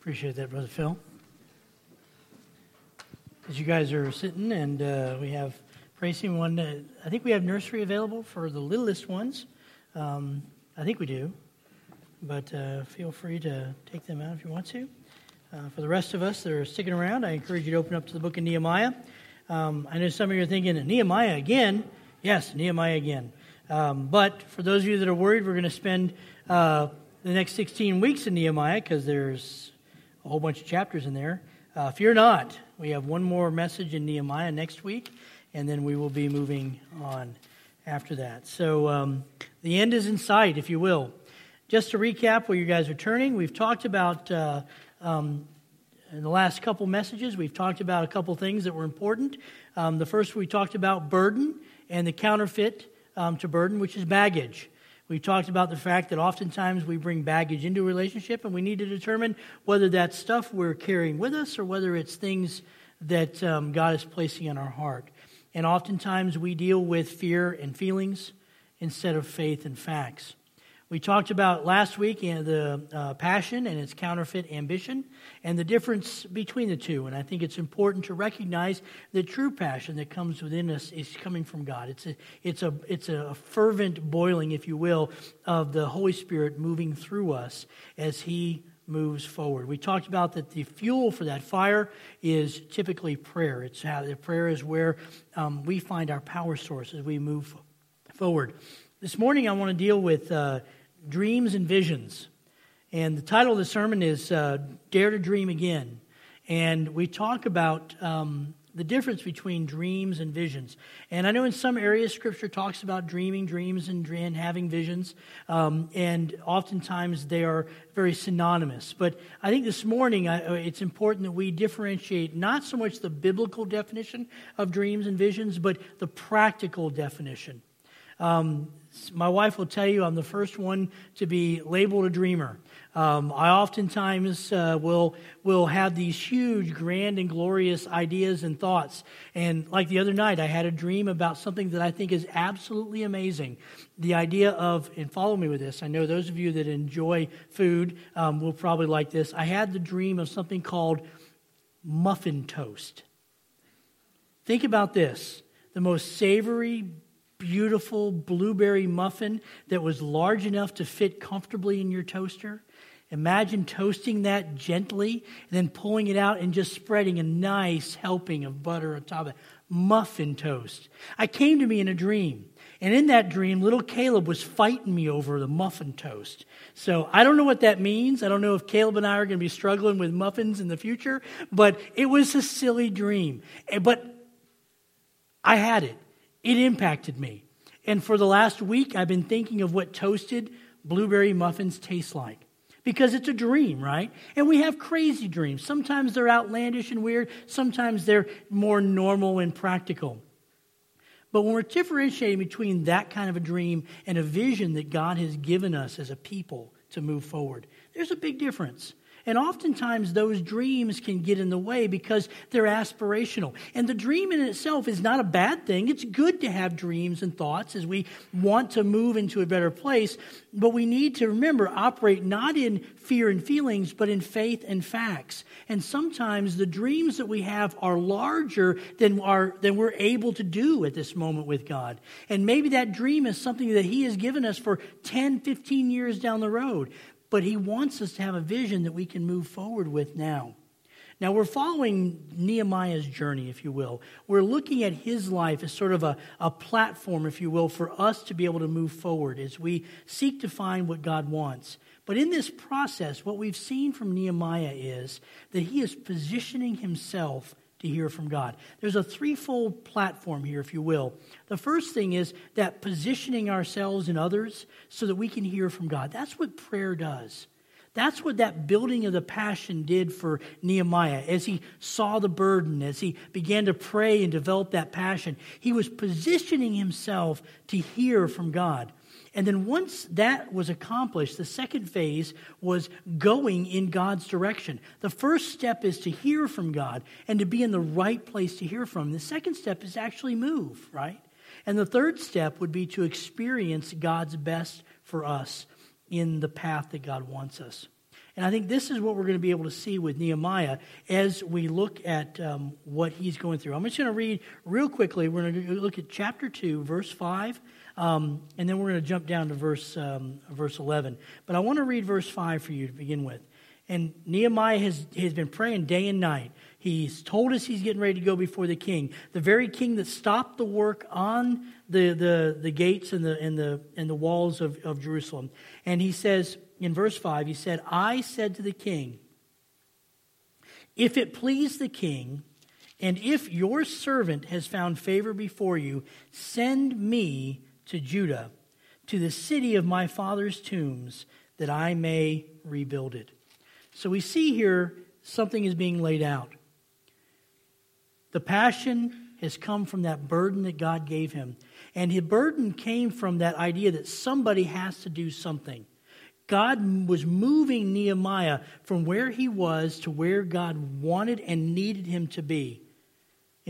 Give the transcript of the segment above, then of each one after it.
Appreciate that, Brother Phil. As you guys are sitting, and uh, we have praising one, uh, I think we have nursery available for the littlest ones. Um, I think we do, but uh, feel free to take them out if you want to. Uh, for the rest of us that are sticking around, I encourage you to open up to the book of Nehemiah. Um, I know some of you are thinking, Nehemiah again? Yes, Nehemiah again. Um, but for those of you that are worried, we're going to spend uh, the next 16 weeks in Nehemiah because there's a whole bunch of chapters in there. Uh, you're not, we have one more message in Nehemiah next week, and then we will be moving on after that. So um, the end is in sight, if you will. Just to recap where you guys are turning, we've talked about uh, um, in the last couple messages, we've talked about a couple things that were important. Um, the first, we talked about burden and the counterfeit um, to burden, which is baggage. We talked about the fact that oftentimes we bring baggage into a relationship and we need to determine whether that's stuff we're carrying with us or whether it's things that um, God is placing in our heart. And oftentimes we deal with fear and feelings instead of faith and facts. We talked about last week know, the uh, passion and its counterfeit ambition and the difference between the two. And I think it's important to recognize the true passion that comes within us is coming from God. It's a, it's a, it's a fervent boiling, if you will, of the Holy Spirit moving through us as He moves forward. We talked about that the fuel for that fire is typically prayer. It's how the prayer is where um, we find our power source as we move forward. This morning, I want to deal with. Uh, dreams and visions. And the title of the sermon is uh, Dare to Dream Again. And we talk about um, the difference between dreams and visions. And I know in some areas Scripture talks about dreaming dreams and, and having visions, um, and oftentimes they are very synonymous. But I think this morning I, uh, it's important that we differentiate not so much the biblical definition of dreams and visions, but the practical definition. Um, my wife will tell you I'm the first one to be labeled a dreamer. Um, I oftentimes uh, will will have these huge, grand, and glorious ideas and thoughts. And like the other night, I had a dream about something that I think is absolutely amazing. The idea of, and follow me with this. I know those of you that enjoy food um, will probably like this. I had the dream of something called muffin toast. Think about this: the most savory, beautiful blueberry muffin that was large enough to fit comfortably in your toaster. Imagine toasting that gently and then pulling it out and just spreading a nice helping of butter on top of it. Muffin toast. I came to me in a dream. And in that dream, little Caleb was fighting me over the muffin toast. So I don't know what that means. I don't know if Caleb and I are going to be struggling with muffins in the future, but it was a silly dream. Eh, but I had it. It impacted me. And for the last week, I've been thinking of what toasted blueberry muffins taste like. Because it's a dream, right? And we have crazy dreams. Sometimes they're outlandish and weird, sometimes they're more normal and practical. But when we're differentiating between that kind of a dream and a vision that God has given us as a people to move forward, there's a big difference. And oftentimes those dreams can get in the way because they're aspirational. And the dream in itself is not a bad thing. It's good to have dreams and thoughts as we want to move into a better place. But we need to remember, operate not in fear and feelings, but in faith and facts. And sometimes the dreams that we have are larger than, our, than we're able to do at this moment with God. And maybe that dream is something that He has given us for 10, 15 years down the road but he wants us to have a vision that we can move forward with now. Now, we're following Nehemiah's journey, if you will. We're looking at his life as sort of a, a platform, if you will, for us to be able to move forward as we seek to find what God wants. But in this process, what we've seen from Nehemiah is that he is positioning himself to hear from God. There's a threefold platform here, if you will. The first thing is that positioning ourselves and others so that we can hear from God. That's what prayer does. That's what that building of the passion did for Nehemiah. As he saw the burden, as he began to pray and develop that passion, he was positioning himself to hear from God. And then once that was accomplished, the second phase was going in God's direction. The first step is to hear from God and to be in the right place to hear from. The second step is actually move, right? And the third step would be to experience God's best for us in the path that God wants us. And I think this is what we're going to be able to see with Nehemiah as we look at um, what he's going through. I'm just going to read real quickly. We're going to look at chapter 2, verse 5, um, and then we're going to jump down to verse, um, verse 11. But I want to read verse 5 for you to begin with. And Nehemiah has, has been praying day and night. He's told us he's getting ready to go before the king, the very king that stopped the work on the, the, the gates and the, and, the, and the walls of, of Jerusalem. And he says in verse 5, he said, I said to the king, If it please the king, and if your servant has found favor before you, send me to Judah, to the city of my father's tombs, that I may rebuild it. So we see here something is being laid out. The passion has come from that burden that God gave him. And his burden came from that idea that somebody has to do something. God was moving Nehemiah from where he was to where God wanted and needed him to be.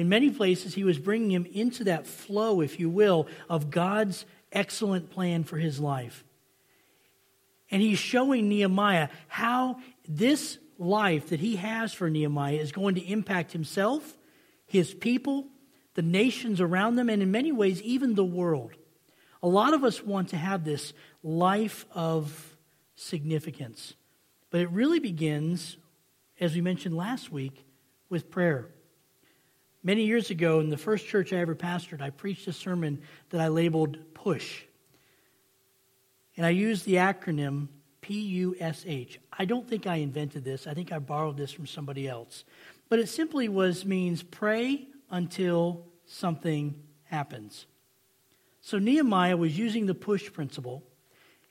In many places, he was bringing him into that flow, if you will, of God's excellent plan for his life. And he's showing Nehemiah how this life that he has for Nehemiah is going to impact himself his people, the nations around them, and in many ways, even the world. A lot of us want to have this life of significance, but it really begins, as we mentioned last week, with prayer. Many years ago, in the first church I ever pastored, I preached a sermon that I labeled PUSH. And I used the acronym P U S H. I don't think I invented this, I think I borrowed this from somebody else. But it simply was means pray until something happens. So Nehemiah was using the push principle,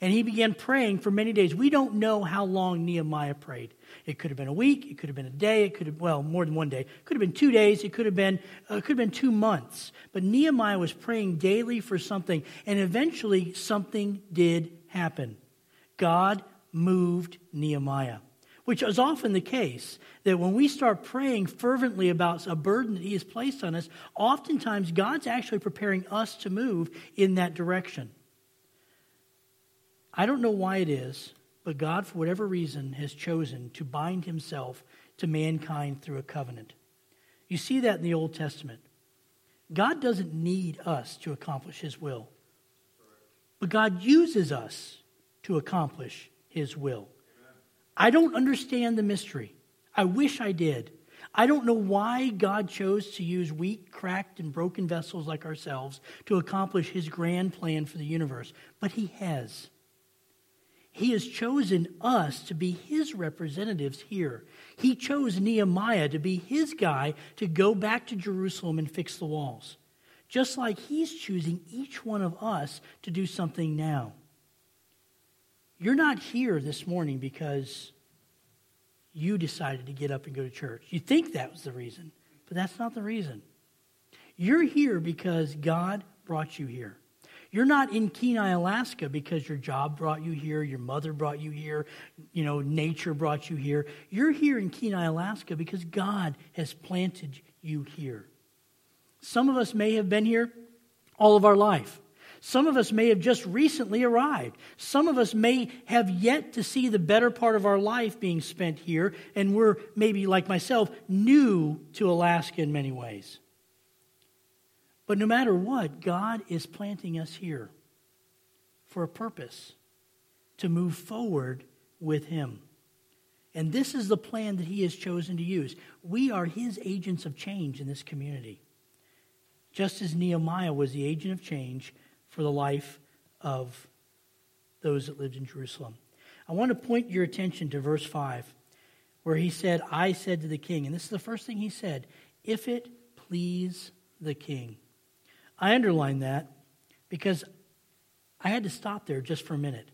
and he began praying for many days. We don't know how long Nehemiah prayed. It could have been a week, it could have been a day, it could have well more than one day. It could have been two days, it could have been uh, it could have been two months. But Nehemiah was praying daily for something, and eventually something did happen. God moved Nehemiah which is often the case, that when we start praying fervently about a burden that He has placed on us, oftentimes God's actually preparing us to move in that direction. I don't know why it is, but God, for whatever reason, has chosen to bind Himself to mankind through a covenant. You see that in the Old Testament. God doesn't need us to accomplish His will, but God uses us to accomplish His will. I don't understand the mystery. I wish I did. I don't know why God chose to use weak, cracked, and broken vessels like ourselves to accomplish his grand plan for the universe, but he has. He has chosen us to be his representatives here. He chose Nehemiah to be his guy to go back to Jerusalem and fix the walls, just like he's choosing each one of us to do something now. You're not here this morning because you decided to get up and go to church. You think that was the reason, but that's not the reason. You're here because God brought you here. You're not in Kenai, Alaska because your job brought you here, your mother brought you here, you know, nature brought you here. You're here in Kenai, Alaska because God has planted you here. Some of us may have been here all of our life. Some of us may have just recently arrived. Some of us may have yet to see the better part of our life being spent here, and we're maybe, like myself, new to Alaska in many ways. But no matter what, God is planting us here for a purpose to move forward with Him. And this is the plan that He has chosen to use. We are His agents of change in this community. Just as Nehemiah was the agent of change for the life of those that lived in Jerusalem. I want to point your attention to verse 5, where he said, I said to the king, and this is the first thing he said, if it please the king. I underline that because I had to stop there just for a minute.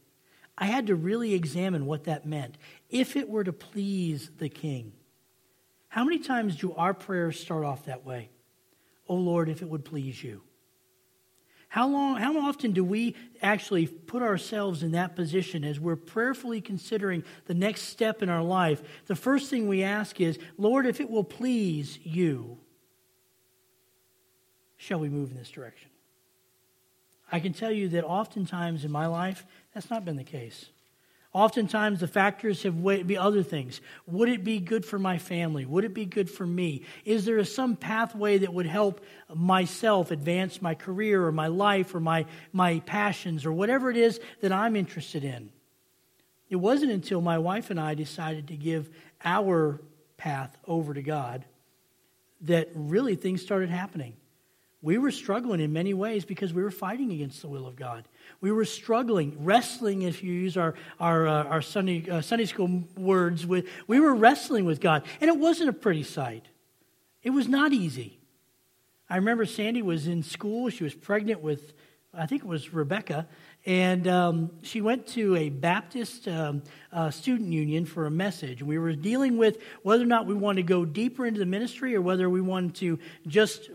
I had to really examine what that meant. If it were to please the king. How many times do our prayers start off that way? Oh Lord, if it would please you. How long how often do we actually put ourselves in that position as we're prayerfully considering the next step in our life? The first thing we ask is, Lord, if it will please you, shall we move in this direction? I can tell you that oftentimes in my life, that's not been the case. Oftentimes, the factors have be other things. Would it be good for my family? Would it be good for me? Is there some pathway that would help myself advance my career or my life or my, my passions or whatever it is that I'm interested in? It wasn't until my wife and I decided to give our path over to God that really things started happening. We were struggling in many ways because we were fighting against the will of God. We were struggling, wrestling, if you use our, our, uh, our Sunday, uh, Sunday school words. With, we were wrestling with God. And it wasn't a pretty sight, it was not easy. I remember Sandy was in school. She was pregnant with, I think it was Rebecca. And um, she went to a Baptist um, uh, student union for a message. We were dealing with whether or not we wanted to go deeper into the ministry or whether we wanted to just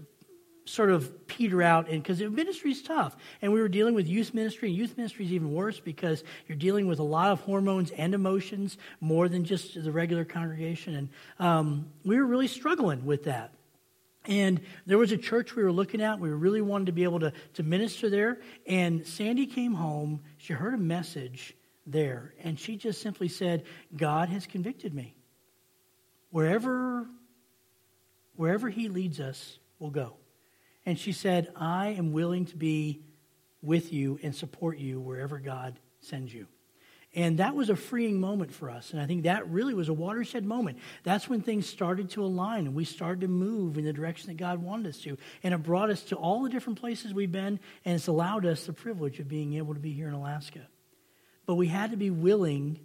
sort of peter out and because ministry is tough. And we were dealing with youth ministry and youth ministry is even worse because you're dealing with a lot of hormones and emotions more than just the regular congregation. And um, we were really struggling with that. And there was a church we were looking at. We really wanted to be able to, to minister there. And sandy came home. She heard a message there and she just simply said god has convicted me. Wherever wherever he leads us we'll go and she said, I am willing to be with you and support you wherever God sends you. And that was a freeing moment for us. And I think that really was a watershed moment. That's when things started to align and we started to move in the direction that God wanted us to. And it brought us to all the different places we've been, and it's allowed us the privilege of being able to be here in Alaska. But we had to be willing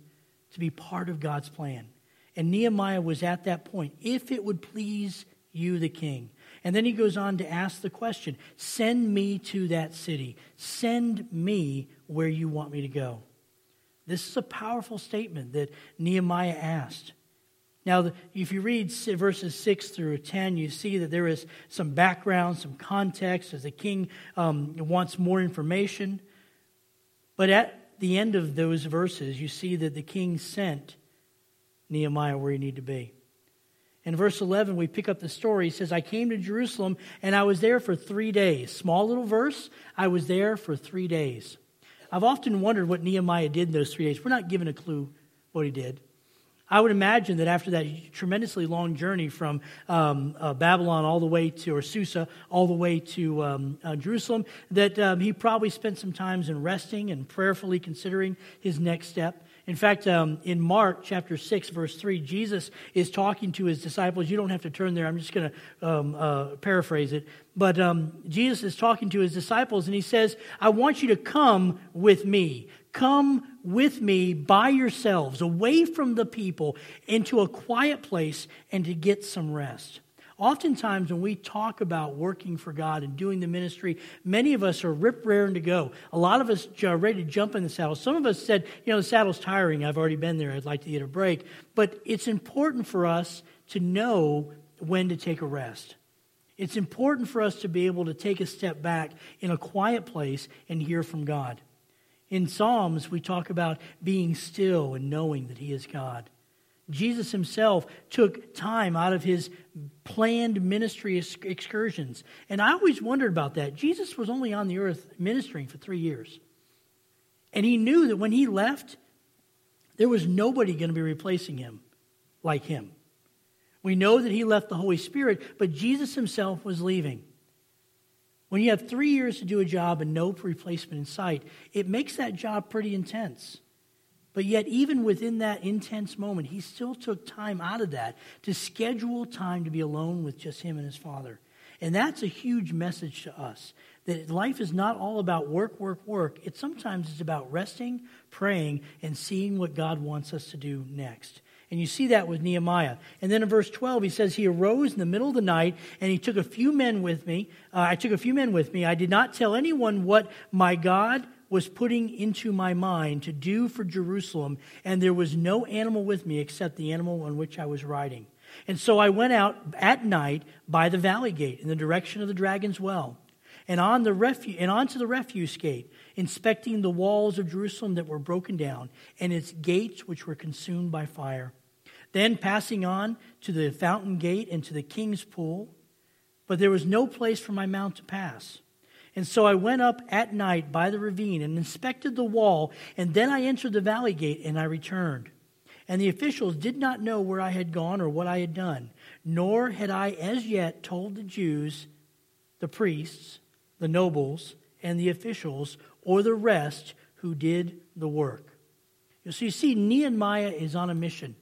to be part of God's plan. And Nehemiah was at that point. If it would please you, the king, and then he goes on to ask the question Send me to that city. Send me where you want me to go. This is a powerful statement that Nehemiah asked. Now, if you read verses 6 through 10, you see that there is some background, some context, as the king um, wants more information. But at the end of those verses, you see that the king sent Nehemiah where he needed to be. In verse 11, we pick up the story. He says, I came to Jerusalem and I was there for three days. Small little verse. I was there for three days. I've often wondered what Nehemiah did in those three days. We're not given a clue what he did. I would imagine that after that tremendously long journey from um, uh, Babylon all the way to, or Susa, all the way to um, uh, Jerusalem, that um, he probably spent some times in resting and prayerfully considering his next step. In fact, um, in Mark chapter 6, verse 3, Jesus is talking to his disciples. You don't have to turn there, I'm just going to um, uh, paraphrase it. But um, Jesus is talking to his disciples, and he says, I want you to come with me. Come with me by yourselves, away from the people, into a quiet place, and to get some rest. Oftentimes, when we talk about working for God and doing the ministry, many of us are rip raring to go. A lot of us are ready to jump in the saddle. Some of us said, you know, the saddle's tiring. I've already been there. I'd like to get a break. But it's important for us to know when to take a rest. It's important for us to be able to take a step back in a quiet place and hear from God. In Psalms, we talk about being still and knowing that He is God. Jesus himself took time out of his planned ministry excursions. And I always wondered about that. Jesus was only on the earth ministering for three years. And he knew that when he left, there was nobody going to be replacing him like him. We know that he left the Holy Spirit, but Jesus himself was leaving. When you have three years to do a job and no replacement in sight, it makes that job pretty intense. But yet, even within that intense moment, he still took time out of that to schedule time to be alone with just him and his father. And that's a huge message to us that life is not all about work, work, work. It sometimes is about resting, praying, and seeing what God wants us to do next. And you see that with Nehemiah. And then in verse 12, he says, He arose in the middle of the night and he took a few men with me. Uh, I took a few men with me. I did not tell anyone what my God was putting into my mind to do for Jerusalem, and there was no animal with me except the animal on which I was riding. And so I went out at night by the valley gate in the direction of the dragon's well, and on the refu- and onto the refuse gate, inspecting the walls of Jerusalem that were broken down, and its gates which were consumed by fire. Then passing on to the fountain gate and to the king's pool, but there was no place for my mount to pass. And so I went up at night by the ravine and inspected the wall, and then I entered the valley gate and I returned. And the officials did not know where I had gone or what I had done, nor had I as yet told the Jews, the priests, the nobles, and the officials, or the rest who did the work. So you see, Nehemiah is on a mission.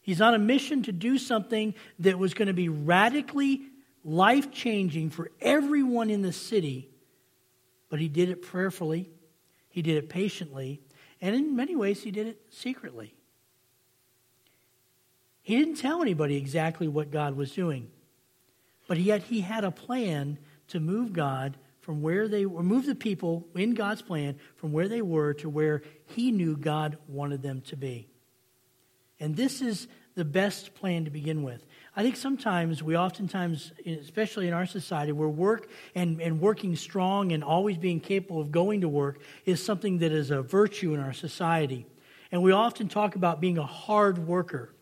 He's on a mission to do something that was going to be radically life changing for everyone in the city, but he did it prayerfully, he did it patiently, and in many ways, he did it secretly. He didn't tell anybody exactly what God was doing, but yet he had a plan to move God from where they were, move the people in God's plan from where they were to where he knew God wanted them to be. And this is the best plan to begin with. I think sometimes we oftentimes, especially in our society, where work and, and working strong and always being capable of going to work is something that is a virtue in our society. And we often talk about being a hard worker.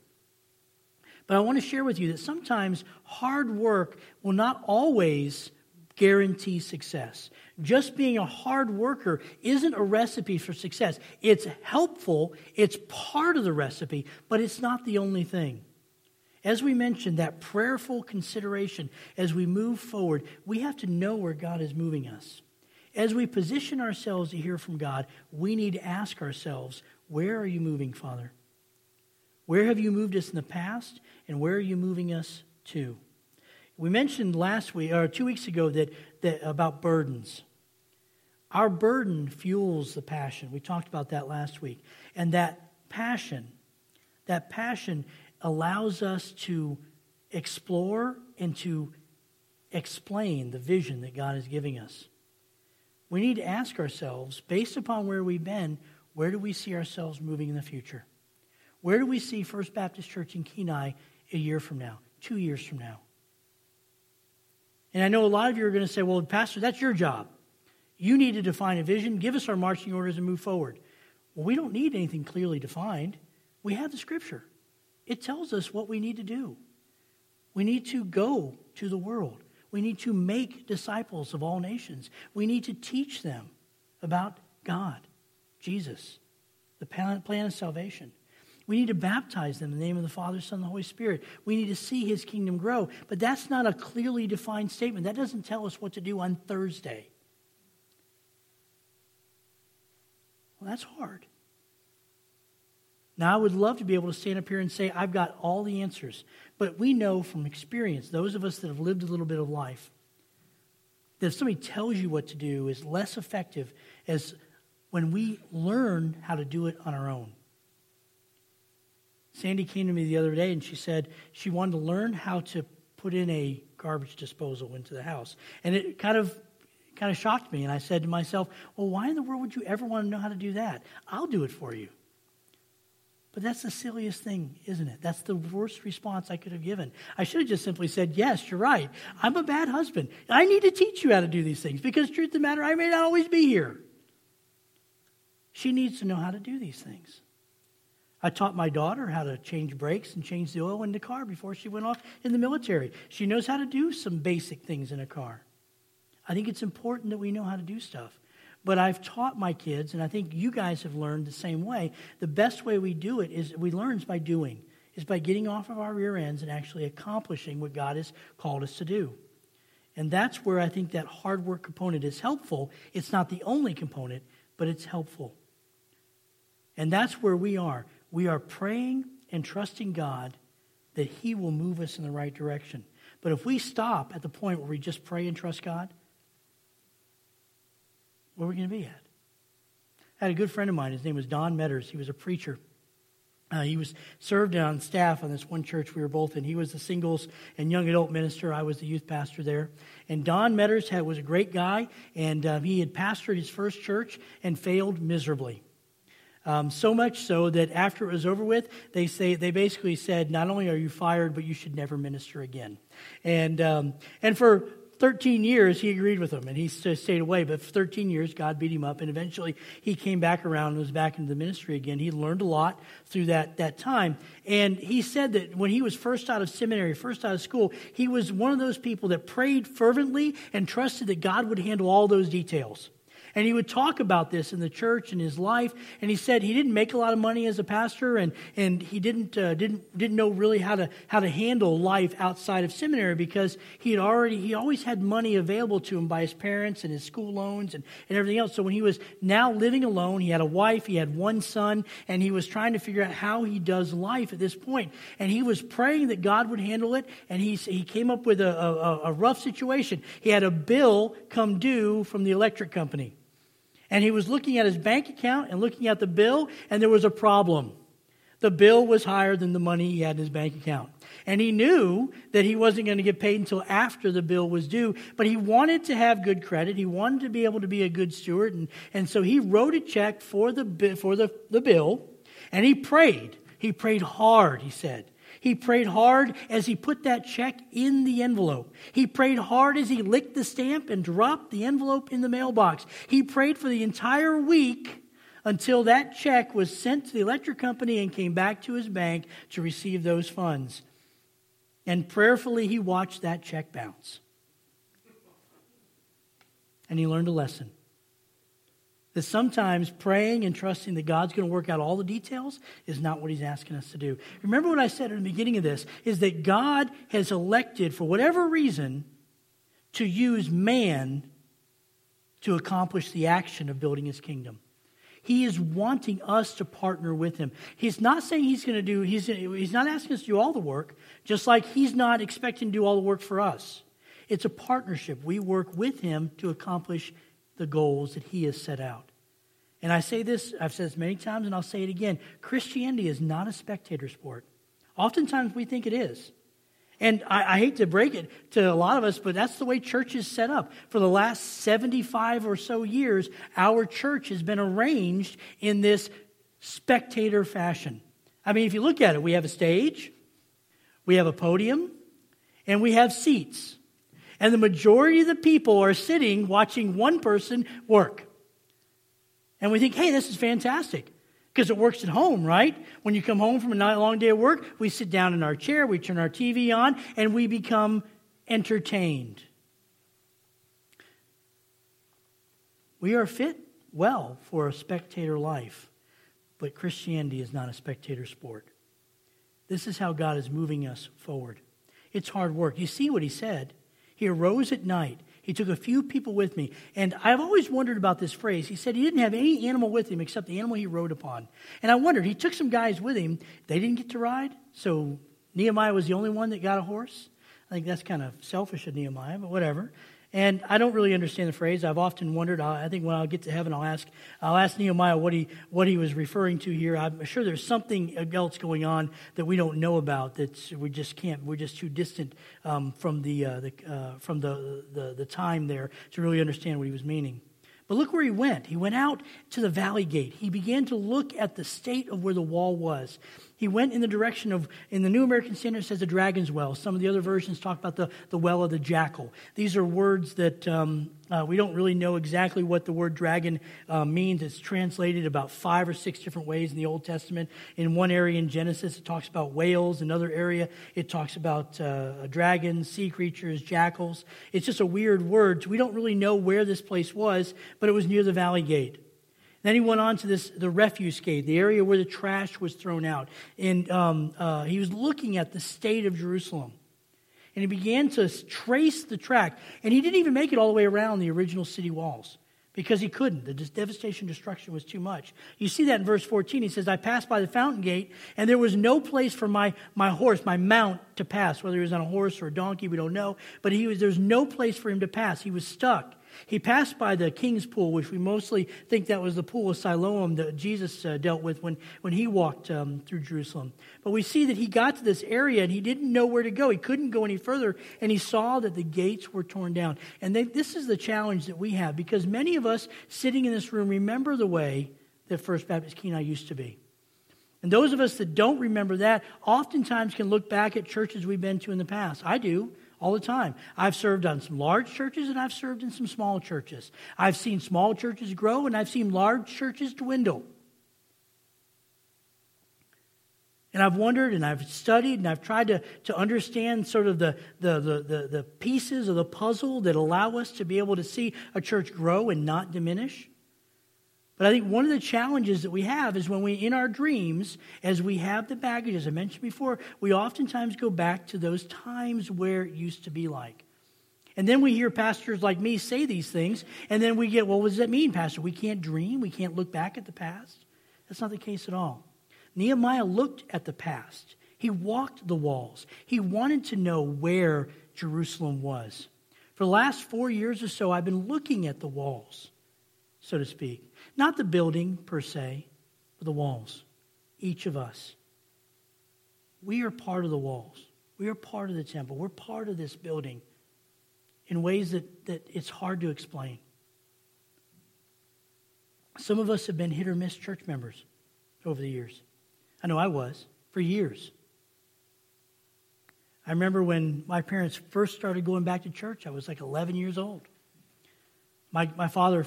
But I want to share with you that sometimes hard work will not always guarantee success. Just being a hard worker isn't a recipe for success. It's helpful, it's part of the recipe, but it's not the only thing. As we mentioned, that prayerful consideration as we move forward, we have to know where God is moving us. As we position ourselves to hear from God, we need to ask ourselves, Where are you moving, Father? Where have you moved us in the past, and where are you moving us to? We mentioned last week, or two weeks ago, that, that about burdens. Our burden fuels the passion. We talked about that last week. And that passion, that passion allows us to explore and to explain the vision that God is giving us. We need to ask ourselves, based upon where we've been, where do we see ourselves moving in the future? Where do we see First Baptist Church in Kenai a year from now, two years from now? And I know a lot of you are going to say, well, Pastor, that's your job. You need to define a vision, give us our marching orders, and move forward. Well, we don't need anything clearly defined. We have the scripture. It tells us what we need to do. We need to go to the world. We need to make disciples of all nations. We need to teach them about God, Jesus, the plan of salvation. We need to baptize them in the name of the Father, Son, and the Holy Spirit. We need to see His kingdom grow. But that's not a clearly defined statement. That doesn't tell us what to do on Thursday. Well, that's hard. Now, I would love to be able to stand up here and say, I've got all the answers. But we know from experience, those of us that have lived a little bit of life, that if somebody tells you what to do is less effective as when we learn how to do it on our own. Sandy came to me the other day and she said she wanted to learn how to put in a garbage disposal into the house. And it kind of kind of shocked me and I said to myself, "Well, why in the world would you ever want to know how to do that? I'll do it for you." But that's the silliest thing, isn't it? That's the worst response I could have given. I should have just simply said, Yes, you're right. I'm a bad husband. I need to teach you how to do these things because, truth of the matter, I may not always be here. She needs to know how to do these things. I taught my daughter how to change brakes and change the oil in the car before she went off in the military. She knows how to do some basic things in a car. I think it's important that we know how to do stuff. But I've taught my kids, and I think you guys have learned the same way. The best way we do it is we learn is by doing, is by getting off of our rear ends and actually accomplishing what God has called us to do. And that's where I think that hard work component is helpful. It's not the only component, but it's helpful. And that's where we are. We are praying and trusting God that He will move us in the right direction. But if we stop at the point where we just pray and trust God, where are we going to be at? I had a good friend of mine. His name was Don Metters. He was a preacher. Uh, he was served on staff on this one church we were both in. He was the singles and young adult minister. I was the youth pastor there. And Don Metters had, was a great guy, and uh, he had pastored his first church and failed miserably. Um, so much so that after it was over with, they say they basically said, "Not only are you fired, but you should never minister again." And um, and for 13 years, he agreed with them and he stayed away. But for 13 years, God beat him up. And eventually, he came back around and was back into the ministry again. He learned a lot through that, that time. And he said that when he was first out of seminary, first out of school, he was one of those people that prayed fervently and trusted that God would handle all those details. And he would talk about this in the church and his life. And he said he didn't make a lot of money as a pastor, and, and he didn't, uh, didn't, didn't know really how to, how to handle life outside of seminary because he had already, he always had money available to him by his parents and his school loans and, and everything else. So when he was now living alone, he had a wife, he had one son, and he was trying to figure out how he does life at this point. And he was praying that God would handle it, and he, he came up with a, a, a rough situation. He had a bill come due from the electric company. And he was looking at his bank account and looking at the bill, and there was a problem. The bill was higher than the money he had in his bank account. And he knew that he wasn't going to get paid until after the bill was due, but he wanted to have good credit. He wanted to be able to be a good steward. And, and so he wrote a check for, the, for the, the bill, and he prayed. He prayed hard, he said. He prayed hard as he put that check in the envelope. He prayed hard as he licked the stamp and dropped the envelope in the mailbox. He prayed for the entire week until that check was sent to the electric company and came back to his bank to receive those funds. And prayerfully, he watched that check bounce. And he learned a lesson. That sometimes praying and trusting that God's going to work out all the details is not what He's asking us to do. Remember what I said at the beginning of this is that God has elected, for whatever reason, to use man to accomplish the action of building His kingdom. He is wanting us to partner with him. He's not saying he's going to do, he's, he's not asking us to do all the work, just like he's not expecting to do all the work for us. It's a partnership. We work with him to accomplish the goals that he has set out. And I say this, I've said this many times, and I'll say it again Christianity is not a spectator sport. Oftentimes we think it is. And I, I, hate to break it to a lot of us, but that's the way church is set up. For the last 75 or so years, our church has been arranged in this spectator fashion. I mean, if you look at it, we have a stage, we have a podium, and we have seats and the majority of the people are sitting watching one person work. And we think, hey, this is fantastic because it works at home, right? When you come home from a long day of work, we sit down in our chair, we turn our TV on, and we become entertained. We are fit well for a spectator life, but Christianity is not a spectator sport. This is how God is moving us forward. It's hard work. You see what he said. He arose at night. He took a few people with me. And I've always wondered about this phrase. He said he didn't have any animal with him except the animal he rode upon. And I wondered, he took some guys with him. They didn't get to ride. So Nehemiah was the only one that got a horse. I think that's kind of selfish of Nehemiah, but whatever. And I don't really understand the phrase. I've often wondered. I think when I'll get to heaven, I'll ask, I'll ask Nehemiah what he, what he was referring to here. I'm sure there's something else going on that we don't know about that we just can't. We're just too distant um, from the, uh, the uh, from the, the the time there to really understand what he was meaning. But look where he went. He went out to the valley gate. He began to look at the state of where the wall was. He went in the direction of, in the New American Standard, says the dragon's well. Some of the other versions talk about the, the well of the jackal. These are words that um, uh, we don't really know exactly what the word dragon uh, means. It's translated about five or six different ways in the Old Testament. In one area in Genesis, it talks about whales. Another area, it talks about uh, dragons, sea creatures, jackals. It's just a weird word. We don't really know where this place was, but it was near the valley gate. Then he went on to this the refuse gate, the area where the trash was thrown out, and um, uh, he was looking at the state of Jerusalem. And he began to trace the track, and he didn't even make it all the way around the original city walls because he couldn't. The devastation, destruction was too much. You see that in verse 14. He says, I passed by the fountain gate, and there was no place for my, my horse, my mount, to pass. Whether he was on a horse or a donkey, we don't know. But he was, there was no place for him to pass. He was stuck. He passed by the king's pool, which we mostly think that was the pool of Siloam that Jesus uh, dealt with when, when he walked um, through Jerusalem. But we see that he got to this area and he didn't know where to go. He couldn't go any further, and he saw that the gates were torn down. And they, this is the challenge that we have because many of us sitting in this room remember the way that First Baptist Kenai used to be. And those of us that don't remember that oftentimes can look back at churches we've been to in the past. I do all the time. I've served on some large churches and I've served in some small churches. I've seen small churches grow and I've seen large churches dwindle. And I've wondered and I've studied and I've tried to, to understand sort of the, the, the, the, the pieces of the puzzle that allow us to be able to see a church grow and not diminish. But I think one of the challenges that we have is when we, in our dreams, as we have the baggage, as I mentioned before, we oftentimes go back to those times where it used to be like. And then we hear pastors like me say these things, and then we get, well, what does that mean, Pastor? We can't dream? We can't look back at the past? That's not the case at all. Nehemiah looked at the past. He walked the walls. He wanted to know where Jerusalem was. For the last four years or so, I've been looking at the walls, so to speak. Not the building per se, but the walls. Each of us. We are part of the walls. We are part of the temple. We're part of this building in ways that, that it's hard to explain. Some of us have been hit or miss church members over the years. I know I was for years. I remember when my parents first started going back to church, I was like 11 years old. My, my father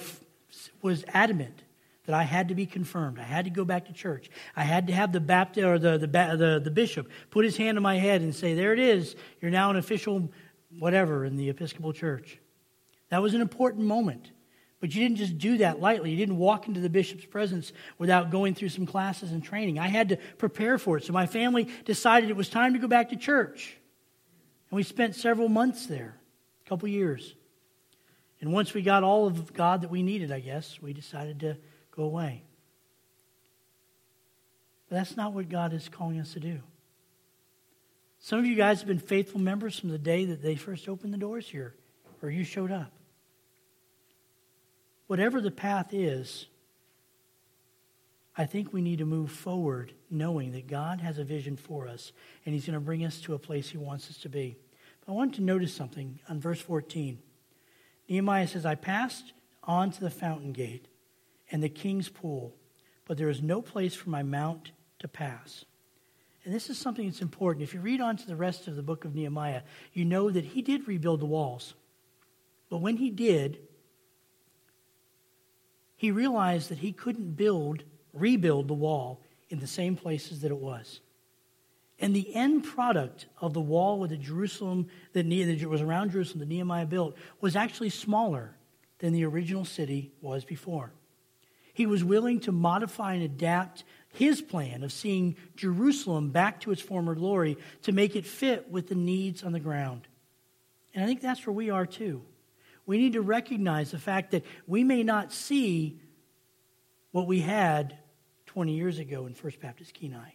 was adamant that I had to be confirmed. I had to go back to church. I had to have the Baptist or the, the, the, the bishop put his hand on my head and say, There it is. You're now an official whatever in the Episcopal Church. That was an important moment. But you didn't just do that lightly. You didn't walk into the bishop's presence without going through some classes and training. I had to prepare for it. So my family decided it was time to go back to church. And we spent several months there, a couple years. And once we got all of God that we needed, I guess, we decided to go away. But that's not what God is calling us to do. Some of you guys have been faithful members from the day that they first opened the doors here, or you showed up. Whatever the path is, I think we need to move forward knowing that God has a vision for us and He's going to bring us to a place He wants us to be. But I want to notice something on verse 14. Nehemiah says, I passed on to the fountain gate and the king's pool, but there is no place for my mount to pass. And this is something that's important. If you read on to the rest of the book of Nehemiah, you know that he did rebuild the walls. But when he did, he realized that he couldn't build, rebuild the wall in the same places that it was. And the end product of the wall the Jerusalem that was around Jerusalem that Nehemiah built was actually smaller than the original city was before. He was willing to modify and adapt his plan of seeing Jerusalem back to its former glory to make it fit with the needs on the ground. And I think that's where we are too. We need to recognize the fact that we may not see what we had 20 years ago in First Baptist Kenai.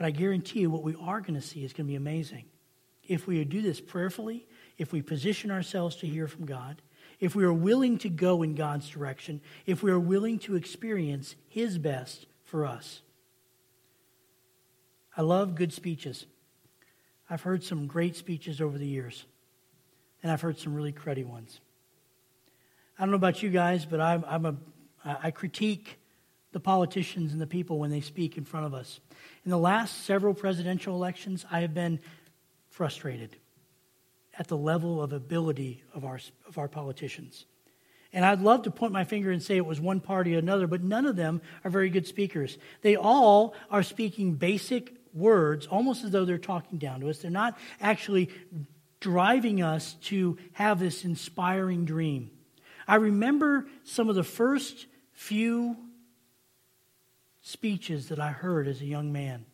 But I guarantee you what we are going to see is going to be amazing. If we do this prayerfully, if we position ourselves to hear from God, if we are willing to go in God's direction, if we are willing to experience His best for us. I love good speeches. I've heard some great speeches over the years, and I've heard some really cruddy ones. I don't know about you guys, but I'm, I'm a, I critique the politicians and the people when they speak in front of us. In the last several presidential elections, I have been frustrated at the level of ability of our, of our politicians. And I'd love to point my finger and say it was one party or another, but none of them are very good speakers. They all are speaking basic words, almost as though they're talking down to us. They're not actually driving us to have this inspiring dream. I remember some of the first few speeches that I heard as a young man.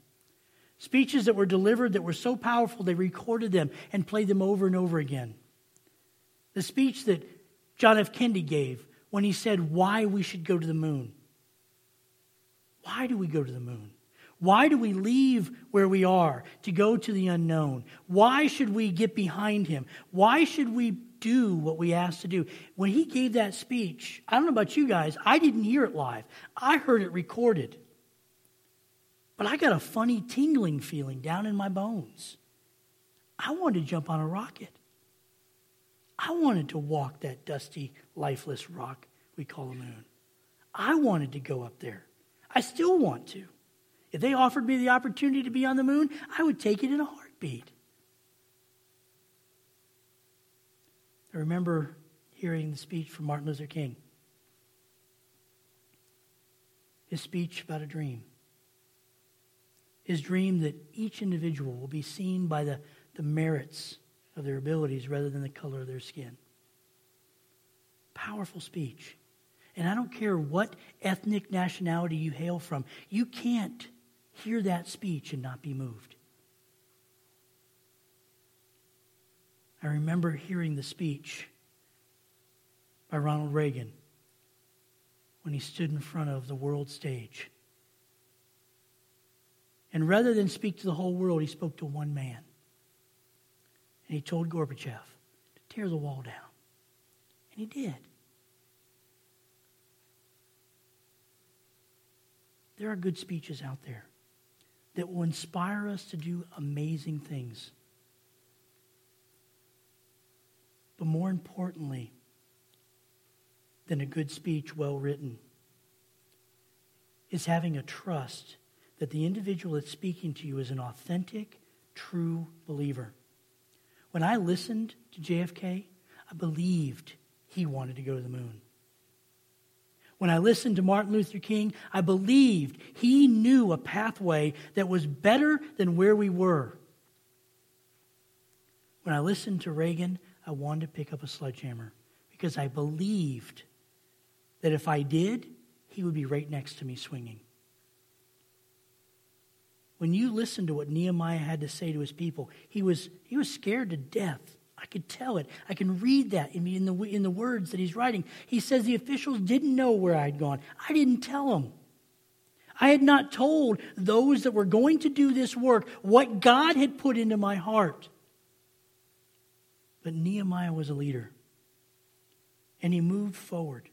Speeches that were delivered that were so powerful, they recorded them and played them over and over again. The speech that John F. Kennedy gave when he said why we should go to the moon. Why do we go to the moon? Why do we leave where we are to go to the unknown? Why should we get behind him? Why should we do what we asked to do? When he gave that speech, I don't know about you guys, I didn't hear it live. I heard it recorded. But I got a funny tingling feeling down in my bones. I wanted to jump on a rocket. I wanted to walk that dusty, lifeless rock we call the moon. I wanted to go up there. I still want to. If they offered me the opportunity to be on the moon, I would take it in a heartbeat. I remember hearing the speech from Martin Luther King. His speech about a dream. His dream that each individual will be seen by the, the merits of their abilities rather than the color of their skin. Powerful speech. And I don't care what ethnic nationality you hail from, you can't hear that speech and not be moved. I remember hearing the speech by Ronald Reagan when he stood in front of the world stage. And rather than speak to the whole world, he spoke to one man. And he told Gorbachev to tear the wall down. And he did. There are good speeches out there that will inspire us to do amazing things. But more importantly than a good speech well written is having a trust that the individual that's speaking to you is an authentic, true believer. When I listened to JFK, I believed he wanted to go to the moon. When I listened to Martin Luther King, I believed he knew a pathway that was better than where we were. When I listened to Reagan, I wanted to pick up a sledgehammer because I believed that if I did, he would be right next to me swinging. When you listen to what Nehemiah had to say to his people, he was, he was scared to death. I could tell it. I can read that in, in, the, in the words that he's writing. He says the officials didn't know where I'd gone. I didn't tell them. I had not told those that were going to do this work what God had put into my heart. But Nehemiah was a leader, and he moved forward.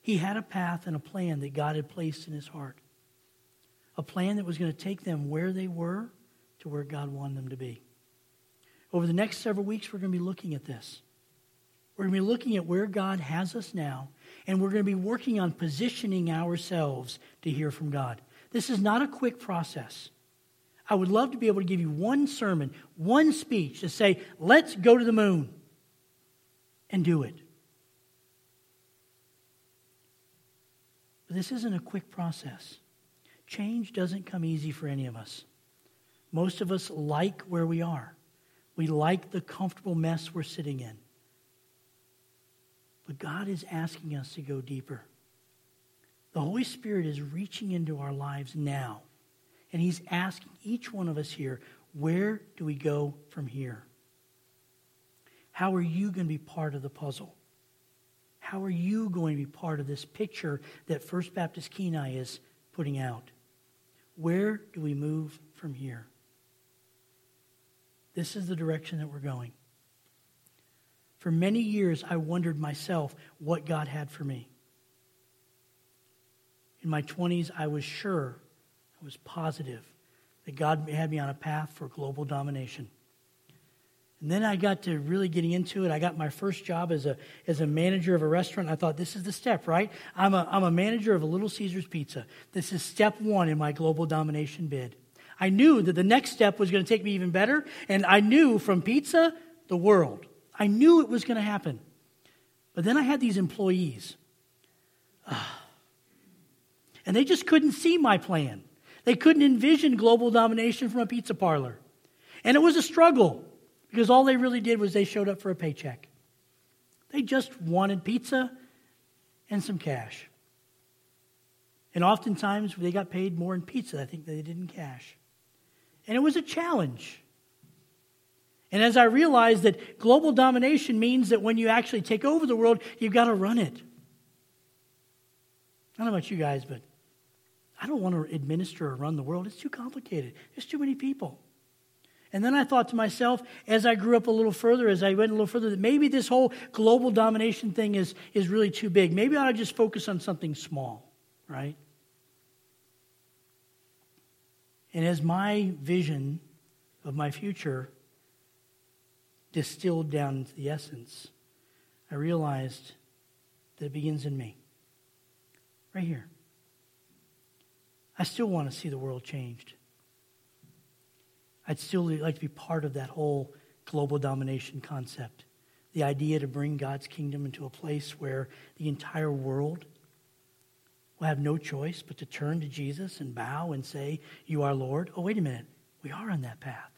He had a path and a plan that God had placed in his heart, a plan that was going to take them where they were to where God wanted them to be. Over the next several weeks, we're going to be looking at this. We're going to be looking at where God has us now, and we're going to be working on positioning ourselves to hear from God. This is not a quick process. I would love to be able to give you one sermon, one speech to say, let's go to the moon and do it. But this isn't a quick process. Change doesn't come easy for any of us. Most of us like where we are. We like the comfortable mess we're sitting in. But God is asking us to go deeper. The Holy Spirit is reaching into our lives now, and He's asking each one of us here, where do we go from here? How are you going to be part of the puzzle? How are you going to be part of this picture that First Baptist Kenai is putting out? Where do we move from here? This is the direction that we're going. For many years, I wondered myself what God had for me. In my 20s, I was sure, was positive that God had me on a path for global domination. And then I got to really getting into it. I got my first job as a, as a manager of a restaurant. I thought, this is the step, right? I'm a, I'm a manager of a Little Caesars Pizza. This is step one in my global domination bid. I knew that the next step was going to take me even better, and I knew from pizza, the world. I knew it was going to happen. But then I had these employees. Ah. And they just couldn't see my plan. They couldn't envision global domination from a pizza parlor. And it was a struggle because all they really did was they showed up for a paycheck. They just wanted pizza and some cash. And oftentimes they got paid more in pizza, I think, than they did in cash. And it was a challenge. And as I realized that global domination means that when you actually take over the world, you've got to run it. I don't know about you guys, but I don't want to administer or run the world. It's too complicated. There's too many people. And then I thought to myself, as I grew up a little further, as I went a little further, that maybe this whole global domination thing is, is really too big. Maybe I ought to just focus on something small, right? And as my vision of my future distilled down into the essence, I realized that it begins in me. Right here. I still want to see the world changed. I'd still like to be part of that whole global domination concept. the idea to bring God's kingdom into a place where the entire world will have no choice but to turn to Jesus and bow and say, You are Lord? Oh, wait a minute. We are on that path.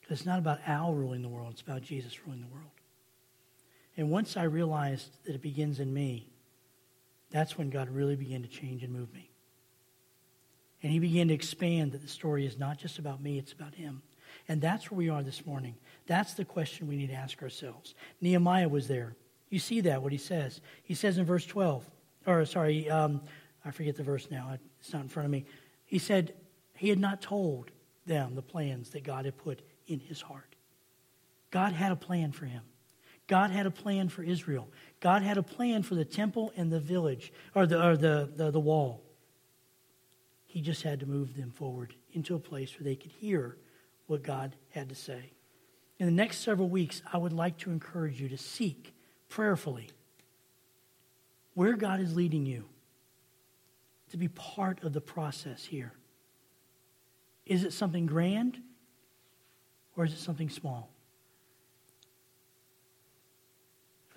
Because it's not about Al ruling the world, it's about Jesus ruling the world. And once I realized that it begins in me, that's when God really began to change and move me. And he began to expand that the story is not just about me, it's about him. And that's where we are this morning. That's the question we need to ask ourselves. Nehemiah was there. You see that, what he says. He says in verse 12, or sorry, um, I forget the verse now, it's not in front of me. He said he had not told them the plans that God had put in his heart. God had a plan for him. God had a plan for Israel. God had a plan for the temple and the village, or the, or the, the, the wall. He just had to move them forward into a place where they could hear what God had to say. In the next several weeks, I would like to encourage you to seek prayerfully where God is leading you to be part of the process here. Is it something grand or is it something small?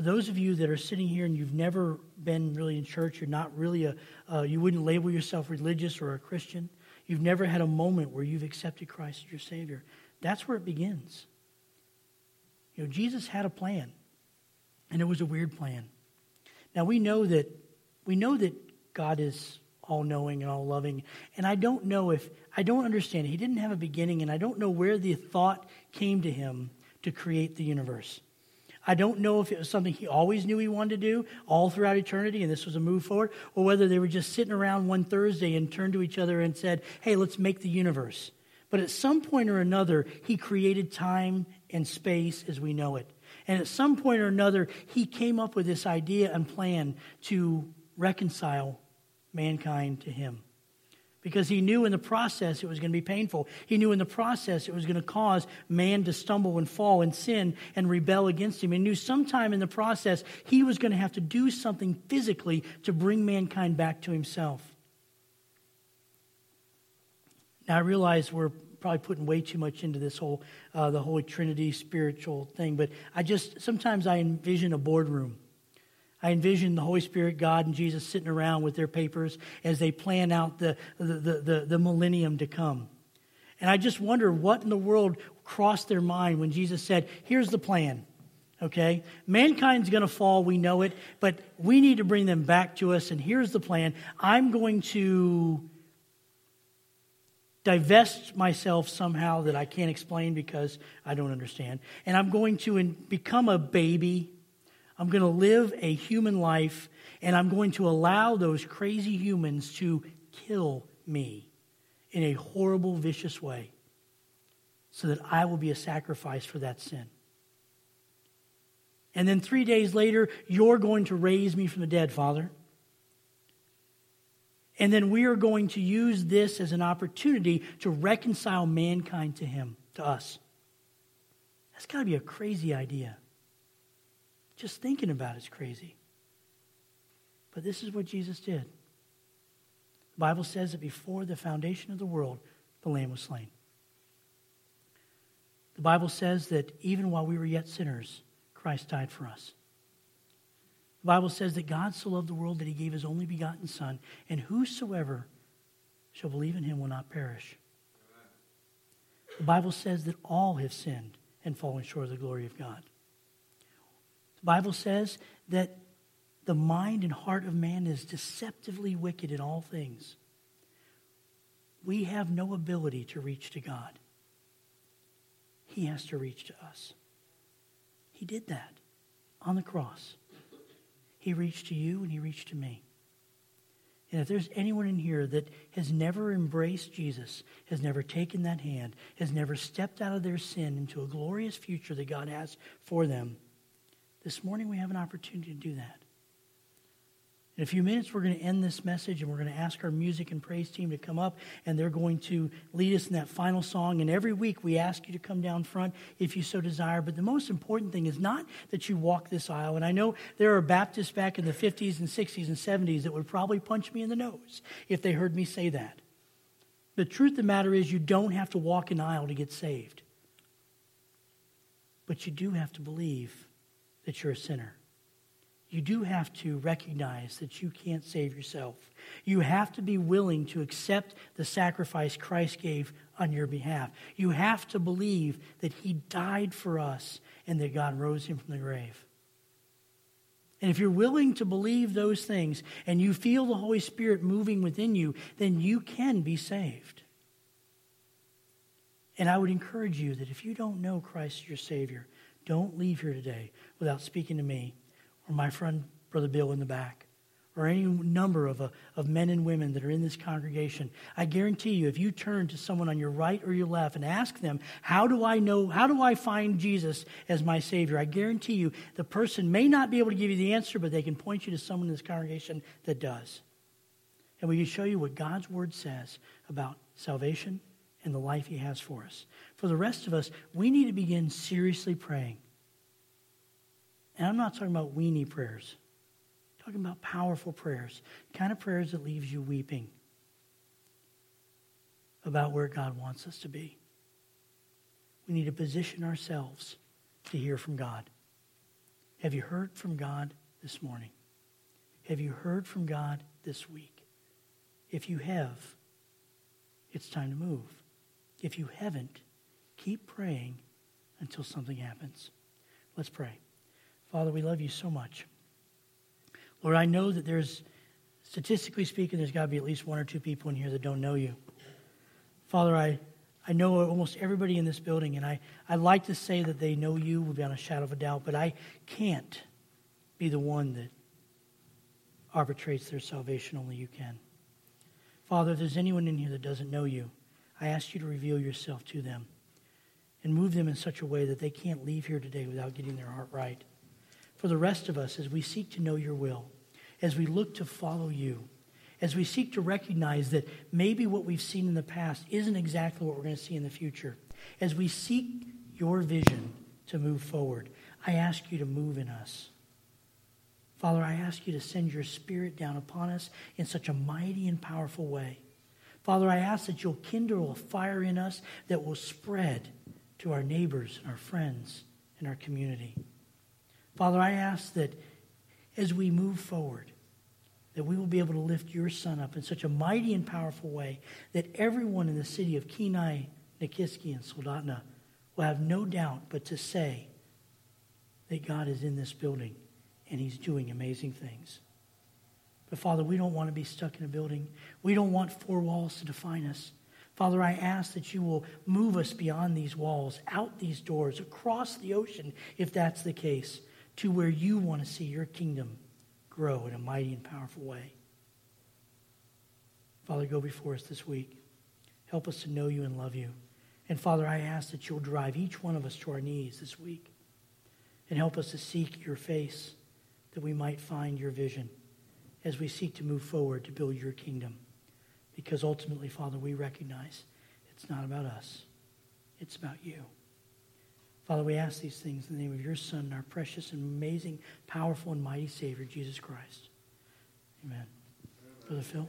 For those of you that are sitting here and you've never been really in church, you're not really a, uh, you wouldn't label yourself religious or a Christian, you've never had a moment where you've accepted Christ as your Savior, that's where it begins. You know, Jesus had a plan, and it was a weird plan. Now we know that we know that God is all knowing and all loving. And I don't know if, I don't understand. He didn't have a beginning, and I don't know where the thought came to him to create the universe. I don't know if it was something he always knew he wanted to do all throughout eternity and this was a move forward, or whether they were just sitting around one Thursday and turned to each other and said, hey, let's make the universe. But at some point or another, he created time and space as we know it. And at some point or another, he came up with this idea and plan to reconcile mankind to him. Because he knew in the process it was going to be painful. He knew in the process it was going to cause man to stumble and fall and sin and rebel against him. He knew sometime in the process he was going to have to do something physically to bring mankind back to himself. Now, I realize we're probably putting way too much into this whole, uh, the Holy Trinity spiritual thing, but I just, sometimes I envision a boardroom I envision the Holy Spirit, God, and Jesus sitting around with their papers as they plan out the, the, the, the, millennium to come. And I just wonder what in the world crossed their mind when Jesus said, Here's the plan. Okay? Mankind's going to fall, we know it, but we need to bring them back to us, and here's the plan. I'm going to divest myself somehow that I can't explain because I don't understand, and I'm going to become a baby I'm going to live a human life, and I'm going to allow those crazy humans to kill me in a horrible, vicious way so that I will be a sacrifice for that sin. And then three days later, you're going to raise me from the dead, Father. And then we are going to use this as an opportunity to reconcile mankind to Him, to us. That's got to be a crazy idea. Just thinking about it's crazy. But this is what Jesus did. The Bible says that before the foundation of the world, the Lamb was slain. The Bible says that even while we were yet sinners, Christ died for us. The Bible says that God so loved the world that he gave his only begotten Son, and whosoever shall believe in him will not perish. The Bible says that all have sinned and fallen short of the glory of God. The Bible says that the mind and heart of man is deceptively wicked in all things. We have no ability to reach to God. He has to reach to us. He did that on the cross. He reached to you and he reached to me. And if there's anyone in here that has never embraced Jesus, has never taken that hand, has never stepped out of their sin into a glorious future that God has for them, this morning, we have an opportunity to do that. In a few minutes, we're going to end this message and we're going to ask our music and praise team to come up and they're going to lead us in that final song. And every week, we ask you to come down front if you so desire. But the most important thing is not that you walk this aisle. And I know there are Baptists back in the 50s and 60s and 70s that would probably punch me in the nose if they heard me say that. The truth of the matter is, you don't have to walk an aisle to get saved. But you do have to believe that you're a sinner. You do have to recognize that you can't save yourself. You have to be willing to accept the sacrifice Christ gave on your behalf. You have to believe that He died for us and that God rose Him from the grave. And if you're willing to believe those things and you feel the Holy Spirit moving within you, then you can be saved. And I would encourage you that if you don't know Christ as your Savior, don't leave here today without speaking to me or my friend, Brother Bill, in the back, or any number of, uh, of men and women that are in this congregation. I guarantee you, if you turn to someone on your right or your left and ask them, How do I know, how do I find Jesus as my Savior? I guarantee you, the person may not be able to give you the answer, but they can point you to someone in this congregation that does. And we can show you what God's Word says about salvation and the life He has for us. For the rest of us, we need to begin seriously praying. And I'm not talking about weenie prayers. I'm talking about powerful prayers, kind of prayers that leaves you weeping about where God wants us to be. We need to position ourselves to hear from God. Have you heard from God this morning? Have you heard from God this week? If you have, it's time to move. If you haven't, keep praying until something happens. Let's pray. Father, we love you so much. Lord, I know that there's, statistically speaking, there's got to be at least one or two people in here that don't know you. Father, I, I know almost everybody in this building, and I, I like to say that they know you without a shadow of a doubt, but I can't be the one that arbitrates their salvation. Only you can. Father, if there's anyone in here that doesn't know you, I ask you to reveal yourself to them and move them in such a way that they can't leave here today without getting their heart right for the rest of us as we seek to know your will, as we look to follow you, as we seek to recognize that maybe what we've seen in the past isn't exactly what we're going to see in the future, as we seek your vision to move forward, I ask you to move in us. Father, I ask you to send your spirit down upon us in such a mighty and powerful way. Father, I ask that you'll kindle a fire in us that will spread to our neighbors and our friends and our community. Father, I ask that as we move forward, that we will be able to lift your son up in such a mighty and powerful way that everyone in the city of Kenai, Nikiski, and Soldotna will have no doubt but to say that God is in this building and he's doing amazing things. But Father, we don't want to be stuck in a building. We don't want four walls to define us. Father, I ask that you will move us beyond these walls, out these doors, across the ocean, if that's the case to where you want to see your kingdom grow in a mighty and powerful way. Father, go before us this week. Help us to know you and love you. And Father, I ask that you'll drive each one of us to our knees this week and help us to seek your face that we might find your vision as we seek to move forward to build your kingdom. Because ultimately, Father, we recognize it's not about us, it's about you. Father, we ask these things in the name of your Son, our precious and amazing, powerful and mighty Savior, Jesus Christ. Amen. Brother Phil?